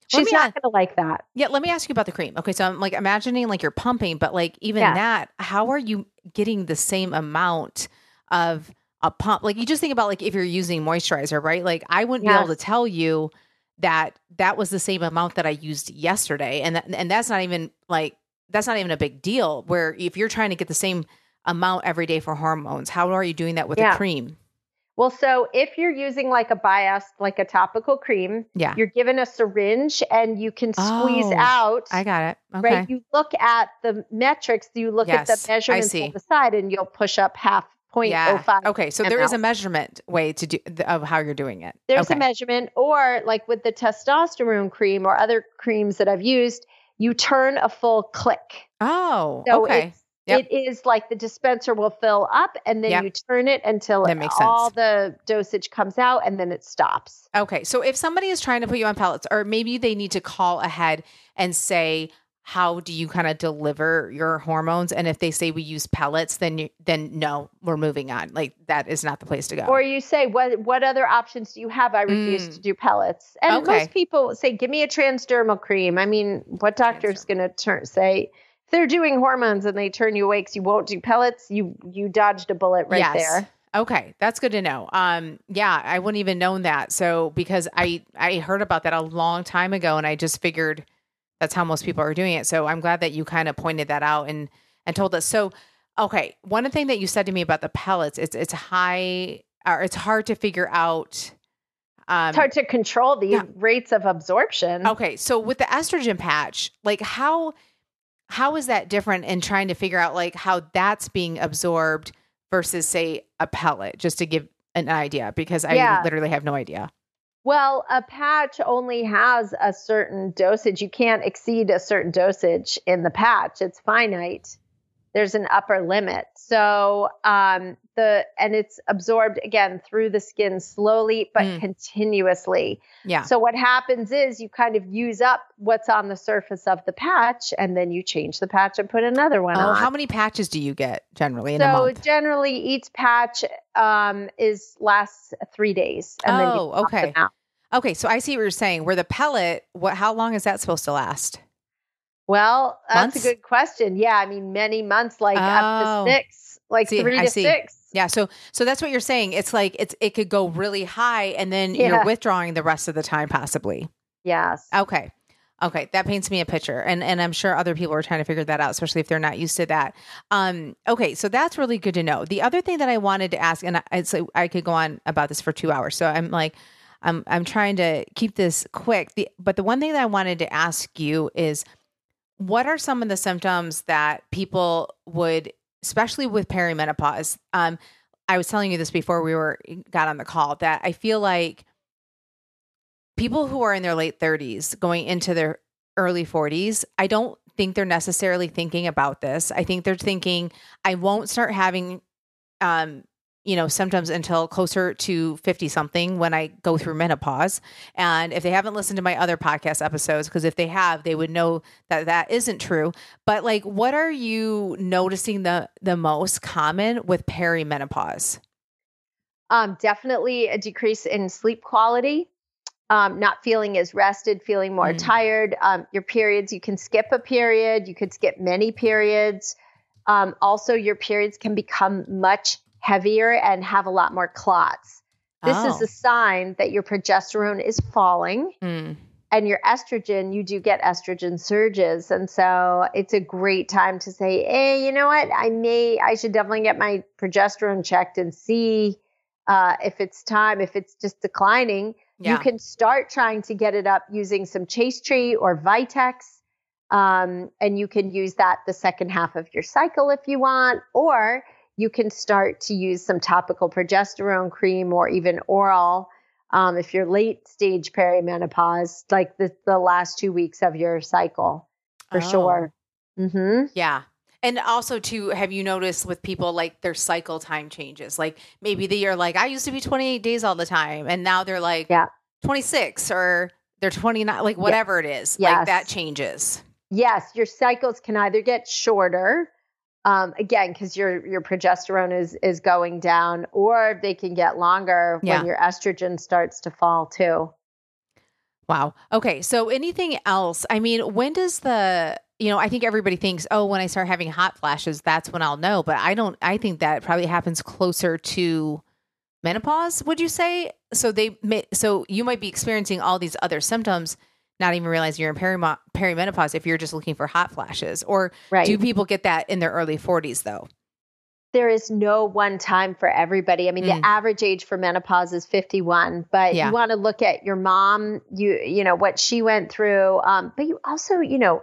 Speaker 2: She's
Speaker 1: me
Speaker 2: not going to like that.
Speaker 1: Yeah, let me ask you about the cream. Okay, so I'm like imagining like you're pumping, but like even
Speaker 2: Yeah.
Speaker 1: that, how are you getting the same amount of a pump? Like you just think about like if you're using moisturizer, right? Like I wouldn't be able to tell you that that was the same amount that I used yesterday, and that, and that's not even like that's not even a big deal. Where if you're trying to get the same amount every day for hormones, how are you doing that with
Speaker 2: Yeah.
Speaker 1: a cream?
Speaker 2: Well, so if you're using like a Bi-Est, like a topical cream,
Speaker 1: Yeah,
Speaker 2: you're given a syringe and you can squeeze
Speaker 1: Oh,
Speaker 2: out.
Speaker 1: I got it. Okay,
Speaker 2: Right. You look at the metrics, you look at
Speaker 1: Yes,
Speaker 2: the
Speaker 1: I
Speaker 2: measurements on the side, and you'll push up half 0.05.
Speaker 1: Yeah. Okay. So there is a measurement way to do of how you're doing it.
Speaker 2: There's
Speaker 1: okay.
Speaker 2: a measurement, or like with the testosterone cream or other creams that I've used, you turn a full click.
Speaker 1: Oh,
Speaker 2: So
Speaker 1: okay.
Speaker 2: it's,
Speaker 1: Yep.
Speaker 2: it is like the dispenser will fill up and then
Speaker 1: Yep.
Speaker 2: you turn it until
Speaker 1: That makes
Speaker 2: all
Speaker 1: sense.
Speaker 2: the dosage comes out and then it stops.
Speaker 1: Okay. So if somebody is trying to put you on pellets, or maybe they need to call ahead and say, how do you kind of deliver your hormones? And if they say we use pellets, then you, then no, we're moving on. Like that is not the place to go.
Speaker 2: Or you say, what what other options do you have? I refuse
Speaker 1: Mm.
Speaker 2: to do pellets. And
Speaker 1: Okay.
Speaker 2: most people say, give me a transdermal cream. I mean, what doctor is going to turn say they're doing hormones and they turn you away 'cause you won't do pellets? You you dodged a bullet right
Speaker 1: Yes.
Speaker 2: there.
Speaker 1: Okay, that's good to know. Um, yeah, I wouldn't even known that. So because I I heard about that a long time ago, and I just figured that's how most people are doing it. So I'm glad that you kind of pointed that out and and told us. So okay, one thing that you said to me about the pellets, it's it's high or it's hard to figure out. Um,
Speaker 2: It's hard to control the
Speaker 1: yeah.
Speaker 2: rates of absorption.
Speaker 1: Okay, so with the estrogen patch, like how how is that different in trying to figure out like how that's being absorbed versus say a pellet just to give an idea because I
Speaker 2: Yeah.
Speaker 1: literally have no idea.
Speaker 2: Well, a patch only has a certain dosage. You can't exceed a certain dosage in the patch. It's finite. There's an upper limit. So, um, the and it's absorbed again through the skin slowly but
Speaker 1: Mm.
Speaker 2: continuously.
Speaker 1: Yeah.
Speaker 2: So what happens is you kind of use up what's on the surface of the patch and then you change the patch and put another one
Speaker 1: Oh,
Speaker 2: on.
Speaker 1: how many patches do you get generally in a
Speaker 2: so generally each patch um, is lasts 3 days and then
Speaker 1: Oh, okay. Okay, so I see what you're saying. Where the pellet, what how long is that supposed to last?
Speaker 2: Well, that's
Speaker 1: Months?
Speaker 2: a good question. Yeah, I mean, many months, like
Speaker 1: Oh.
Speaker 2: up to six, like
Speaker 1: See,
Speaker 2: three to six.
Speaker 1: Yeah, so so that's what you're saying. It's like it's it could go really high and then
Speaker 2: Yeah.
Speaker 1: you're withdrawing the rest of the time possibly.
Speaker 2: Yes.
Speaker 1: Okay. Okay, that paints me a picture, and and I'm sure other people are trying to figure that out, especially if they're not used to that. Um, okay, so that's really good to know. The other thing that I wanted to ask, and I, say I could go on about this for two hours, so I'm like, I'm I'm trying to keep this quick. The but the one thing that I wanted to ask you is, what are some of the symptoms that people would, especially with perimenopause? Um, I was telling you this before we were got on the call that I feel like people who are in their late 30s going into their early 40s, I don't think they're necessarily thinking about this. I think they're thinking I won't start having um you know symptoms until closer to 50 something when I go through menopause. And if they haven't listened to my other podcast episodes because if they have, they would know that that isn't true. But like what are you noticing the the most common with perimenopause?
Speaker 2: Um, definitely a decrease in sleep quality. Um, not feeling as rested, feeling more
Speaker 1: Mm.
Speaker 2: tired. Um, your periods, you can skip a period, you could skip many periods. Um, also, your periods can become much heavier and have a lot more clots. This
Speaker 1: Oh.
Speaker 2: is a sign that your progesterone is falling.
Speaker 1: Mm.
Speaker 2: and your estrogen, you do get estrogen surges. And so it's a great time to say, hey, you know what? I may, I should definitely get my progesterone checked and see uh, if it's time, if it's just declining.
Speaker 1: Yeah.
Speaker 2: You can start trying to get it up using some Chaste Tree or Vitex. Um, and you can use that the second half of your cycle if you want, or you can start to use some topical progesterone cream or even oral um, if you're late stage perimenopause, like the, the last two weeks of your cycle, for
Speaker 1: Oh.
Speaker 2: sure. hmm
Speaker 1: Yeah. And also too, have you noticed with people like their cycle time changes? Like maybe they are like, I used to be 28 days all the time. And now they're like
Speaker 2: Yeah.
Speaker 1: 26 or they're 29, like whatever it is.
Speaker 2: Yes.
Speaker 1: Like that changes.
Speaker 2: Yes, your cycles can either get shorter, um, again, because your your progesterone is is going down, or they can get longer
Speaker 1: Yeah.
Speaker 2: when your estrogen starts to fall too.
Speaker 1: Wow. Okay. So anything else? I mean, when does the, you know, I think everybody thinks, oh, when I start having hot flashes, that's when I'll know. But I don't, I think that probably happens closer to menopause, would you say? So they, may, so you might be experiencing all these other symptoms, not even realizing you're in perimo- perimenopause if you're just looking for hot flashes. Or
Speaker 2: Right.
Speaker 1: do people get that in their early 40s though?
Speaker 2: there is no one time for everybody. I mean,
Speaker 1: Mm.
Speaker 2: the average age for menopause is 51, but
Speaker 1: Yeah.
Speaker 2: you want to look at your mom, you you know what she went through, um, but you also, you know,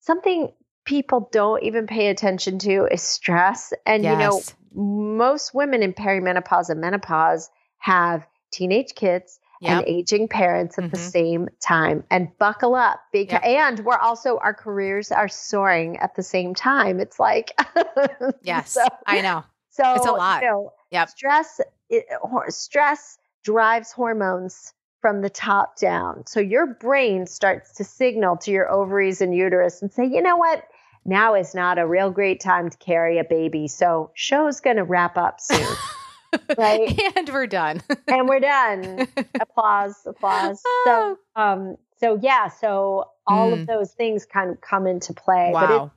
Speaker 2: something people don't even pay attention to is stress. And you know, most women in perimenopause and menopause have teenage kids
Speaker 1: Yep.
Speaker 2: and aging parents at the
Speaker 1: Mhm.
Speaker 2: same time and buckle up because
Speaker 1: Yep.
Speaker 2: and we're also our careers are soaring at the same time it's like *laughs*
Speaker 1: Yes.
Speaker 2: so,
Speaker 1: I know.
Speaker 2: so
Speaker 1: It's a lot.
Speaker 2: you know,
Speaker 1: Yep.
Speaker 2: stress it, stress drives hormones from the top down so your brain starts to signal to your ovaries and uterus and say you know what now is not a real great time to carry a baby so show's going to wrap up soon *laughs* right *laughs*
Speaker 1: and we're done.
Speaker 2: and we're done *laughs* applause applause so um so yeah so all
Speaker 1: Mm.
Speaker 2: of those things kind of come into play but it,
Speaker 1: wow.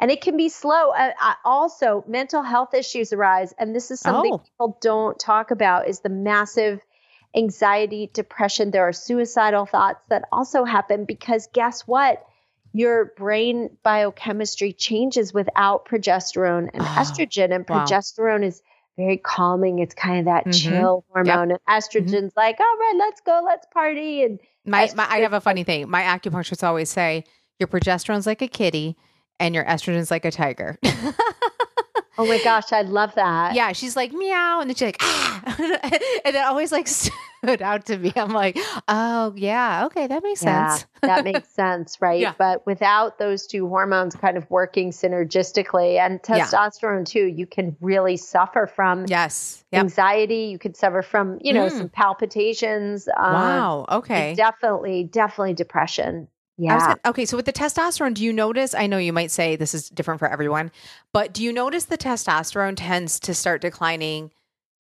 Speaker 2: and it can be slow uh, also mental health issues arise and this is something
Speaker 1: Oh.
Speaker 2: people don't talk about is the massive anxiety depression there are suicidal thoughts that also happen because guess what your brain biochemistry changes without progesterone and
Speaker 1: Oh,
Speaker 2: estrogen and
Speaker 1: wow.
Speaker 2: progesterone is very calming it's kind of that
Speaker 1: Mhm.
Speaker 2: chill hormone and estrogen's like all right let's go let's party and
Speaker 1: My,
Speaker 2: estrogen-
Speaker 1: my I have a funny thing. My acupuncturists always say your progesterone's like a kitty and your estrogen's like a tiger. *laughs*
Speaker 2: oh my gosh i love that
Speaker 1: yeah, she's like meow, and then she's like ah, *laughs* and it always like *laughs* stood out to me. I'm like, oh yeah, okay, that makes
Speaker 2: Yeah,
Speaker 1: sense.
Speaker 2: that makes sense, *laughs* right?
Speaker 1: Yeah.
Speaker 2: But without those two hormones kind of working synergistically and
Speaker 1: Yeah.
Speaker 2: testosterone too, you can really suffer from
Speaker 1: yes. Yep.
Speaker 2: anxiety. You could suffer from, you know,
Speaker 1: Mm.
Speaker 2: some palpitations. Um,
Speaker 1: Wow. Okay.
Speaker 2: Definitely, definitely depression. Yeah.
Speaker 1: gonna- okay, so with the testosterone, do you notice? I know you might say this is different for everyone, but do you notice the testosterone tends to start declining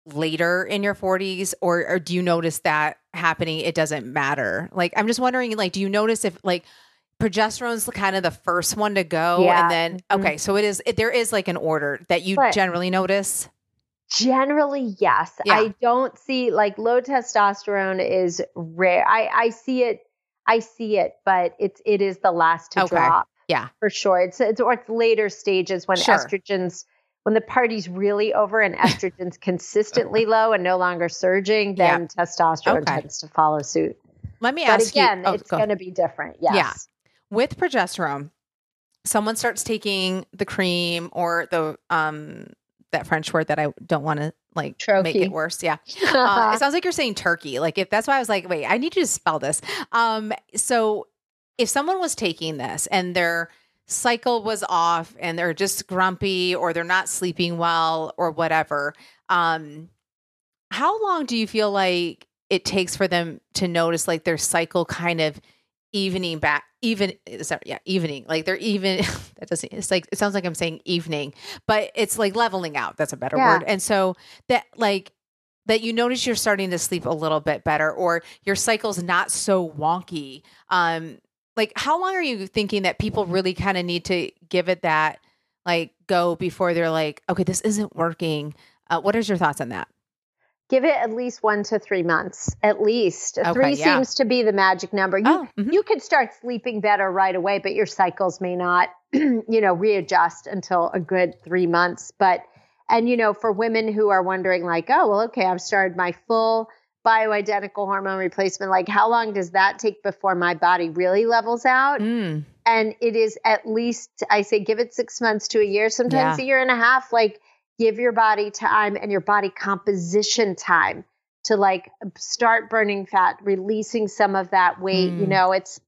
Speaker 1: later in your 40s, or, or do you notice that happening? It doesn't matter. Like, I'm just wondering, like, do you notice if like progesterone's kind of the first one to go,
Speaker 2: Yeah.
Speaker 1: and then
Speaker 2: Mhm.
Speaker 1: okay, so it is. It, there is like an order that you
Speaker 2: But-
Speaker 1: generally notice.
Speaker 2: Generally, yes.
Speaker 1: Yeah.
Speaker 2: I don't see like low testosterone is rare. I, I see it. I see it, but it's it is the last to
Speaker 1: Okay.
Speaker 2: drop.
Speaker 1: Yeah.
Speaker 2: for sure. It's it's or it's later stages when
Speaker 1: Sure.
Speaker 2: estrogens when the party's really over and *laughs* estrogen's consistently low and no longer surging,
Speaker 1: Yeah.
Speaker 2: then testosterone
Speaker 1: Okay.
Speaker 2: tends to follow suit.
Speaker 1: Let me
Speaker 2: But
Speaker 1: ask
Speaker 2: again,
Speaker 1: you. oh,
Speaker 2: it's
Speaker 1: go.
Speaker 2: going to be different. Yes.
Speaker 1: Yeah. with progesterone, someone starts taking the cream or the um that French word that I don't want to like make it worse. Yeah. *laughs* Uh, it sounds like you're saying turkey. Like if that's why I was like, wait, I need you to spell this. Um, so if someone was taking this and their cycle was off and they're just grumpy or they're not sleeping well or whatever, um, how long do you feel like it takes for them to notice like their cycle kind of evening back even sorry, yeah evening like they're even *laughs* that doesn't it's like it sounds like i'm saying evening but it's like leveling out that's a better
Speaker 2: Yeah.
Speaker 1: word and so that like that you notice you're starting to sleep a little bit better or your cycle's not so wonky um like how long are you thinking that people really kind of need to give it that like go before they're like okay this isn't working uh, what is your thoughts on that
Speaker 2: Give it at least one to three months, at least.
Speaker 1: Okay,
Speaker 2: three
Speaker 1: yeah.
Speaker 2: seems to be the magic number. You
Speaker 1: oh mhm.
Speaker 2: you could start sleeping better right away, but your cycles may not, *clears throat* you know, readjust until a good three months. But, and, you know, for women who are wondering, like, oh, well, okay, I've started my full bioidentical hormone replacement. Like, how long does that take before my body really levels out?
Speaker 1: Mm,
Speaker 2: And it is at least, I say, give it six months to a year, sometimes
Speaker 1: Yeah.
Speaker 2: a year and a half. Like, give your body time and your body composition time to like start burning fat, releasing some of that weight. You
Speaker 1: Mm.
Speaker 2: know, it's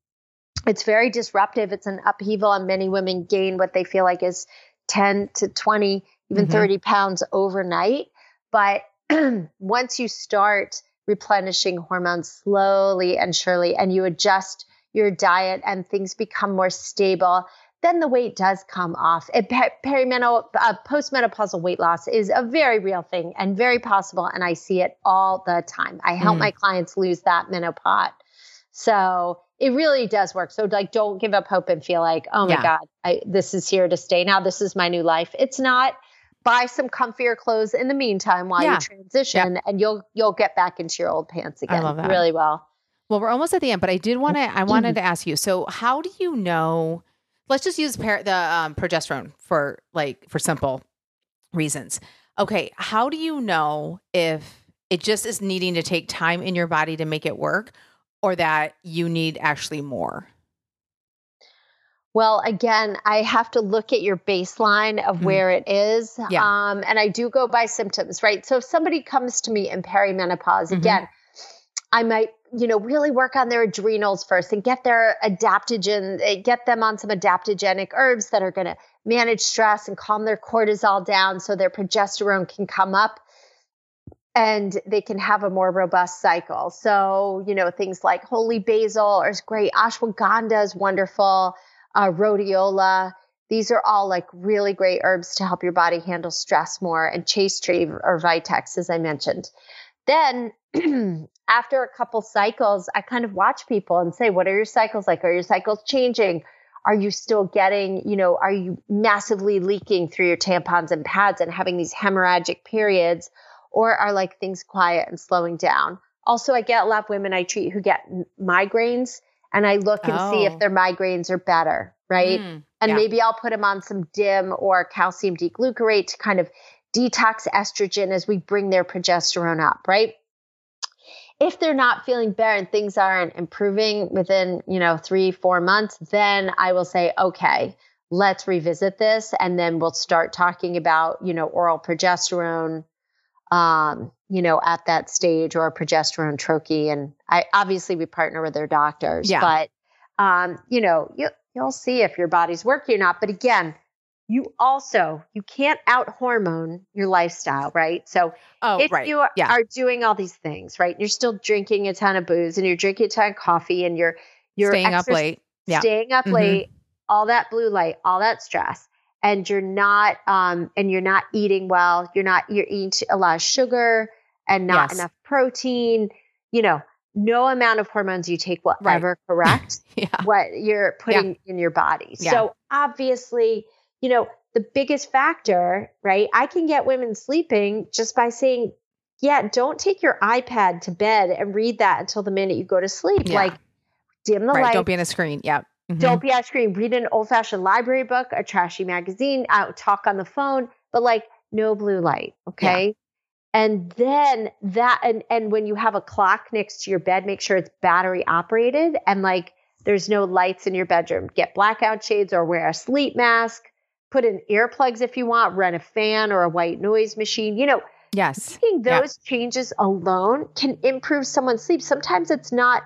Speaker 2: it's very disruptive. It's an upheaval, and many women gain what they feel like is 10 to 20, even
Speaker 1: Mhm.
Speaker 2: 30 pounds overnight. But *clears throat* once you start replenishing hormones slowly and surely, and you adjust your diet and things become more stable, then the weight does come off. It, pe- perimenopause, uh, postmenopausal weight loss is a very real thing and very possible, and I see it all the time. I help
Speaker 1: Mm.
Speaker 2: my clients lose that menopause. So it really does work. So like, don't give up hope and feel like, oh my
Speaker 1: Yeah.
Speaker 2: God, I, this is here to stay. Now this is my new life. It's not. Buy some comfier clothes in the meantime while
Speaker 1: Yeah.
Speaker 2: you transition, and you'll you'll get back into your old pants again. Really well.
Speaker 1: Well, we're almost at the end, but I did want to. I wanted to ask you. So, how do you know? Let's just use par- the um, progesterone for like for simple reasons. Okay, how do you know if it just is needing to take time in your body to make it work, or that you need actually more?
Speaker 2: Well, again, I have to look at your baseline of mm-hmm. where it is. Yeah. Um, and I do go by symptoms, right? So if somebody comes to me in perimenopause, mm-hmm. again, I might, you know, really work on their adrenals first and get their adaptogen, eh, get them on some adaptogenic herbs that are going to manage stress and calm their cortisol down so their progesterone can come up and they can have a more robust cycle. So, you know, things like holy basil is great, ashwagandha is wonderful uh, rhodiola. These are all like really great herbs to help your body handle stress more, and chaste tree or vitex, as I mentioned. Then, *clears throat* after a couple cycles, I kind of watch people and say, What are your cycles like? Are your cycles changing? Are you still getting, you know, are you massively leaking through your tampons and pads and having these hemorrhagic periods? Or are like things quiet and slowing down? Also, I get a lot of women I treat who get migraines and I look and oh. see if oh. their migraines are better, right? Mm, and yeah. maybe I'll put them on some DIM or calcium D-glucarate to kind of detox estrogen as we bring their progesterone up, right? If they're not feeling better and things aren't improving within, you know, three, four months, then I will say, okay, let's revisit this. And then we'll start talking about, you know, oral progesterone, um, you know, at that stage or progesterone troche. And I obviously we partner with their doctors, yeah. but um, you know, you you'll see if your body's working or not. But again, you also you can't out hormone your lifestyle, right? So oh, if right. you are, yeah. are doing all these things, right, you're still drinking a ton of booze and you're drinking a ton of coffee and you're you're
Speaker 1: staying exerc- up late,
Speaker 2: yeah. staying up mm-hmm. late, all that blue light, all that stress and you're not um, and you're not eating well you're not you're eating a lot of sugar and not yes. enough protein you know no amount of hormones you take will right. ever correct *laughs* yeah. what you're putting yeah. in your body yeah. so obviously you know the biggest factor right i can get women sleeping just by saying yeah don't take your ipad to bed and read that until the minute you go to sleep like dim the right. light
Speaker 1: don't be in a screen yeah
Speaker 2: Mm-hmm. Don't be ice cream. Read an old fashioned library book, a trashy magazine, out talk on the phone, but like no blue light. Okay. Yeah. And then that and and when you have a clock next to your bed, make sure it's battery operated and like there's no lights in your bedroom. Get blackout shades or wear a sleep mask. Put in earplugs if you want, run a fan or a white noise machine. You know,
Speaker 1: yes.
Speaker 2: Making those yeah. changes alone can improve someone's sleep. Sometimes it's not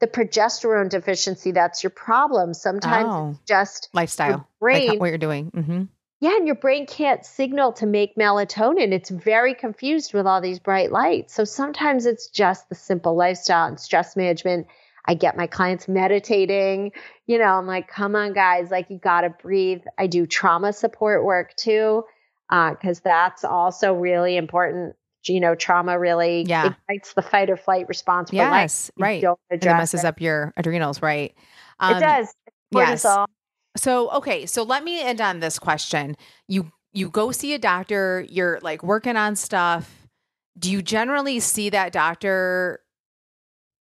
Speaker 2: the progesterone deficiency that's your problem. Sometimes oh, it's just
Speaker 1: lifestyle, brain, like what you're doing. Mm-hmm.
Speaker 2: Yeah, and your brain can't signal to make melatonin. It's very confused with all these bright lights. So sometimes it's just the simple lifestyle and stress management. I get my clients meditating. You know, I'm like, come on, guys, like you got to breathe. I do trauma support work too, because uh, that's also really important you know, trauma really yeah. ignites the fight or flight response. For
Speaker 1: yes, right. It messes it. up your adrenals, right?
Speaker 2: Um, it does.
Speaker 1: Yes. So okay, so let me end on this question. You you go see a doctor. You're like working on stuff. Do you generally see that doctor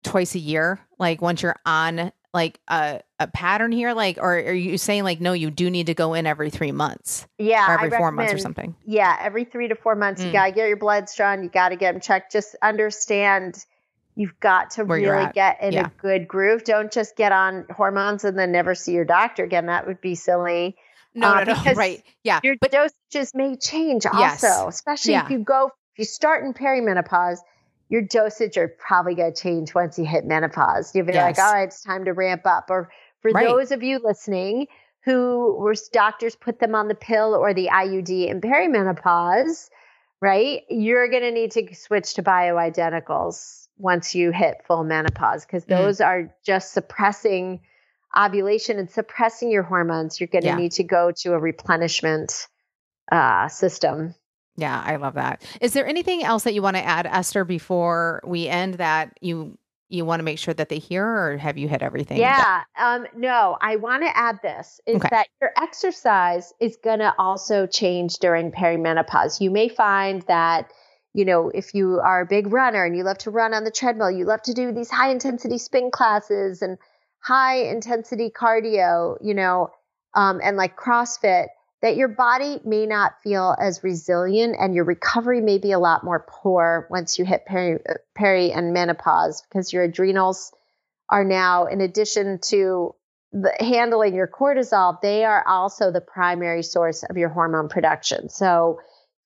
Speaker 1: twice a year? Like once you're on like a, a pattern here like or are you saying like no you do need to go in every three months
Speaker 2: yeah
Speaker 1: every four months or something
Speaker 2: yeah every three to four months mm. you gotta get your blood drawn you gotta get them checked just understand you've got to Where really get in yeah. a good groove don't just get on hormones and then never see your doctor again that would be silly
Speaker 1: no, uh, no, no, right. Yeah.
Speaker 2: Your but, dosages may change also, yes. especially yeah. if you go, if you start in perimenopause, your dosage are probably going to change once you hit menopause. You'll be yes. like, all right, it's time to ramp up. Or for right. those of you listening who were doctors put them on the pill or the IUD in perimenopause, right? You're going to need to switch to bioidenticals once you hit full menopause because mm. those mm. are just suppressing ovulation and suppressing your hormones. You're going to yeah. need to go to a replenishment uh, system
Speaker 1: yeah, I love that. Is there anything else that you want to add, Esther, before we end that you you want to make sure that they hear, or have you hit everything?
Speaker 2: Yeah, um, no, I want to add this is okay. that your exercise is going to also change during perimenopause. You may find that you know, if you are a big runner and you love to run on the treadmill, you love to do these high intensity spin classes and high intensity cardio, you know, um, and like CrossFit that your body may not feel as resilient and your recovery may be a lot more poor once you hit peri, uh, peri and menopause because your adrenals are now, in addition to the, handling your cortisol, they are also the primary source of your hormone production. So,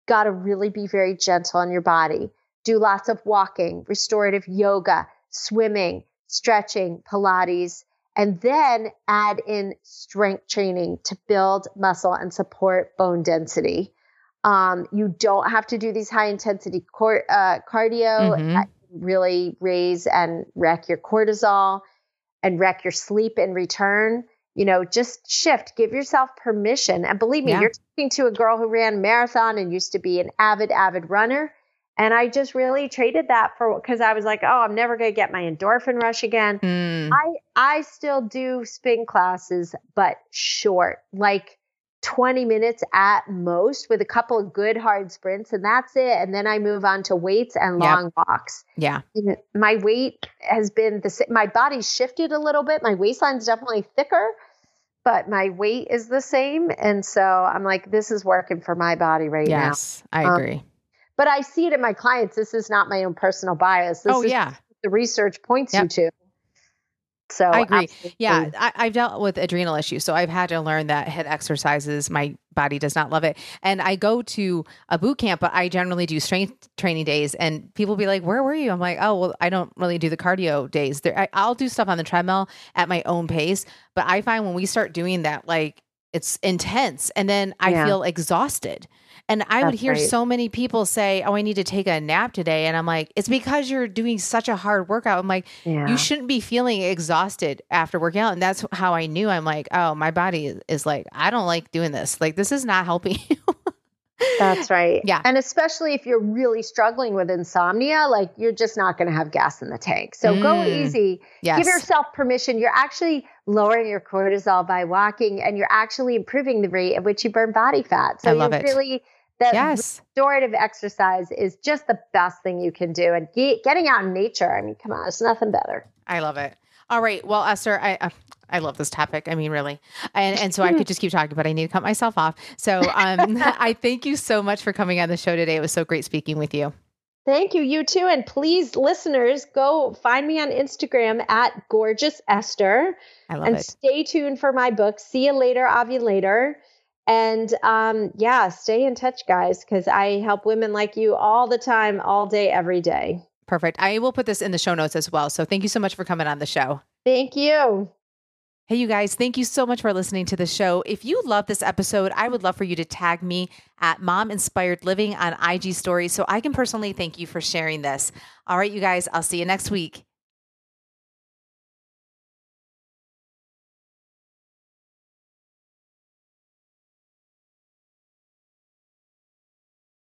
Speaker 2: got to really be very gentle on your body. Do lots of walking, restorative yoga, swimming, stretching, Pilates, and then add in strength training to build muscle and support bone density. Um, you don't have to do these high intensity cor- uh, cardio, mm-hmm. really raise and wreck your cortisol and wreck your sleep in return. You know, just shift, give yourself permission. And believe me, yeah. you're talking to a girl who ran marathon and used to be an avid, avid runner. And I just really traded that for because I was like, oh, I'm never going to get my endorphin rush again. Mm. I I still do spin classes, but short, like 20 minutes at most with a couple of good hard sprints and that's it. And then i move on to weights and long yep. walks.
Speaker 1: Yeah.
Speaker 2: My weight has been the same my body's shifted a little bit. My waistline's definitely thicker but my weight is the same. And so i'm like this is working for my body right
Speaker 1: yes,
Speaker 2: now.
Speaker 1: Yes i um, agree. um,
Speaker 2: but i see it in my clients this is not my own personal bias this
Speaker 1: oh yeah
Speaker 2: the research points yep. you to so
Speaker 1: I agree. Absolutely. Yeah, I, have dealt with adrenal issues, so I've had to learn that HIIT exercises my body does not love it. And I go to a boot camp, but I generally do strength training days, and people be like, "Where were you?" I'm like, "Oh, well, I don't really do the cardio days. There, I, I'll do stuff on the treadmill at my own pace, but I find when we start doing that, like it's intense, and then I yeah. feel exhausted." And I That's would hear right. so many people say, Oh, I need to take a nap today. And I'm like, It's because you're doing such a hard workout. I'm like, yeah. You shouldn't be feeling exhausted after working out. And that's how I knew I'm like, Oh, my body is like, I don't like doing this. Like, this is not helping *laughs* you.
Speaker 2: That's right.
Speaker 1: Yeah.
Speaker 2: And especially if you're really struggling with insomnia, like you're just not going to have gas in the tank. So mm. go easy. Yes. Give yourself permission. You're actually lowering your cortisol by walking and you're actually improving the rate at which you burn body fat. So
Speaker 1: I love it.
Speaker 2: really that yes. restorative exercise is just the best thing you can do. And get, getting out in nature, I mean, come on, it's nothing better.
Speaker 1: I love it. All right. Well, Esther, I uh, I love this topic. I mean, really, and and so I could *laughs* just keep talking, but I need to cut myself off. So um, *laughs* I thank you so much for coming on the show today. It was so great speaking with you.
Speaker 2: Thank you. You too. And please, listeners, go find me on Instagram at gorgeous Esther.
Speaker 1: I love
Speaker 2: and
Speaker 1: it.
Speaker 2: stay tuned for my book. See you later, ovulator. And um, yeah, stay in touch, guys, because I help women like you all the time, all day, every day.
Speaker 1: Perfect. I will put this in the show notes as well. So thank you so much for coming on the show.
Speaker 2: Thank you.
Speaker 1: Hey, you guys, thank you so much for listening to the show. If you love this episode, I would love for you to tag me at Mom Inspired Living on IG Stories so I can personally thank you for sharing this. All right, you guys, I'll see you next week.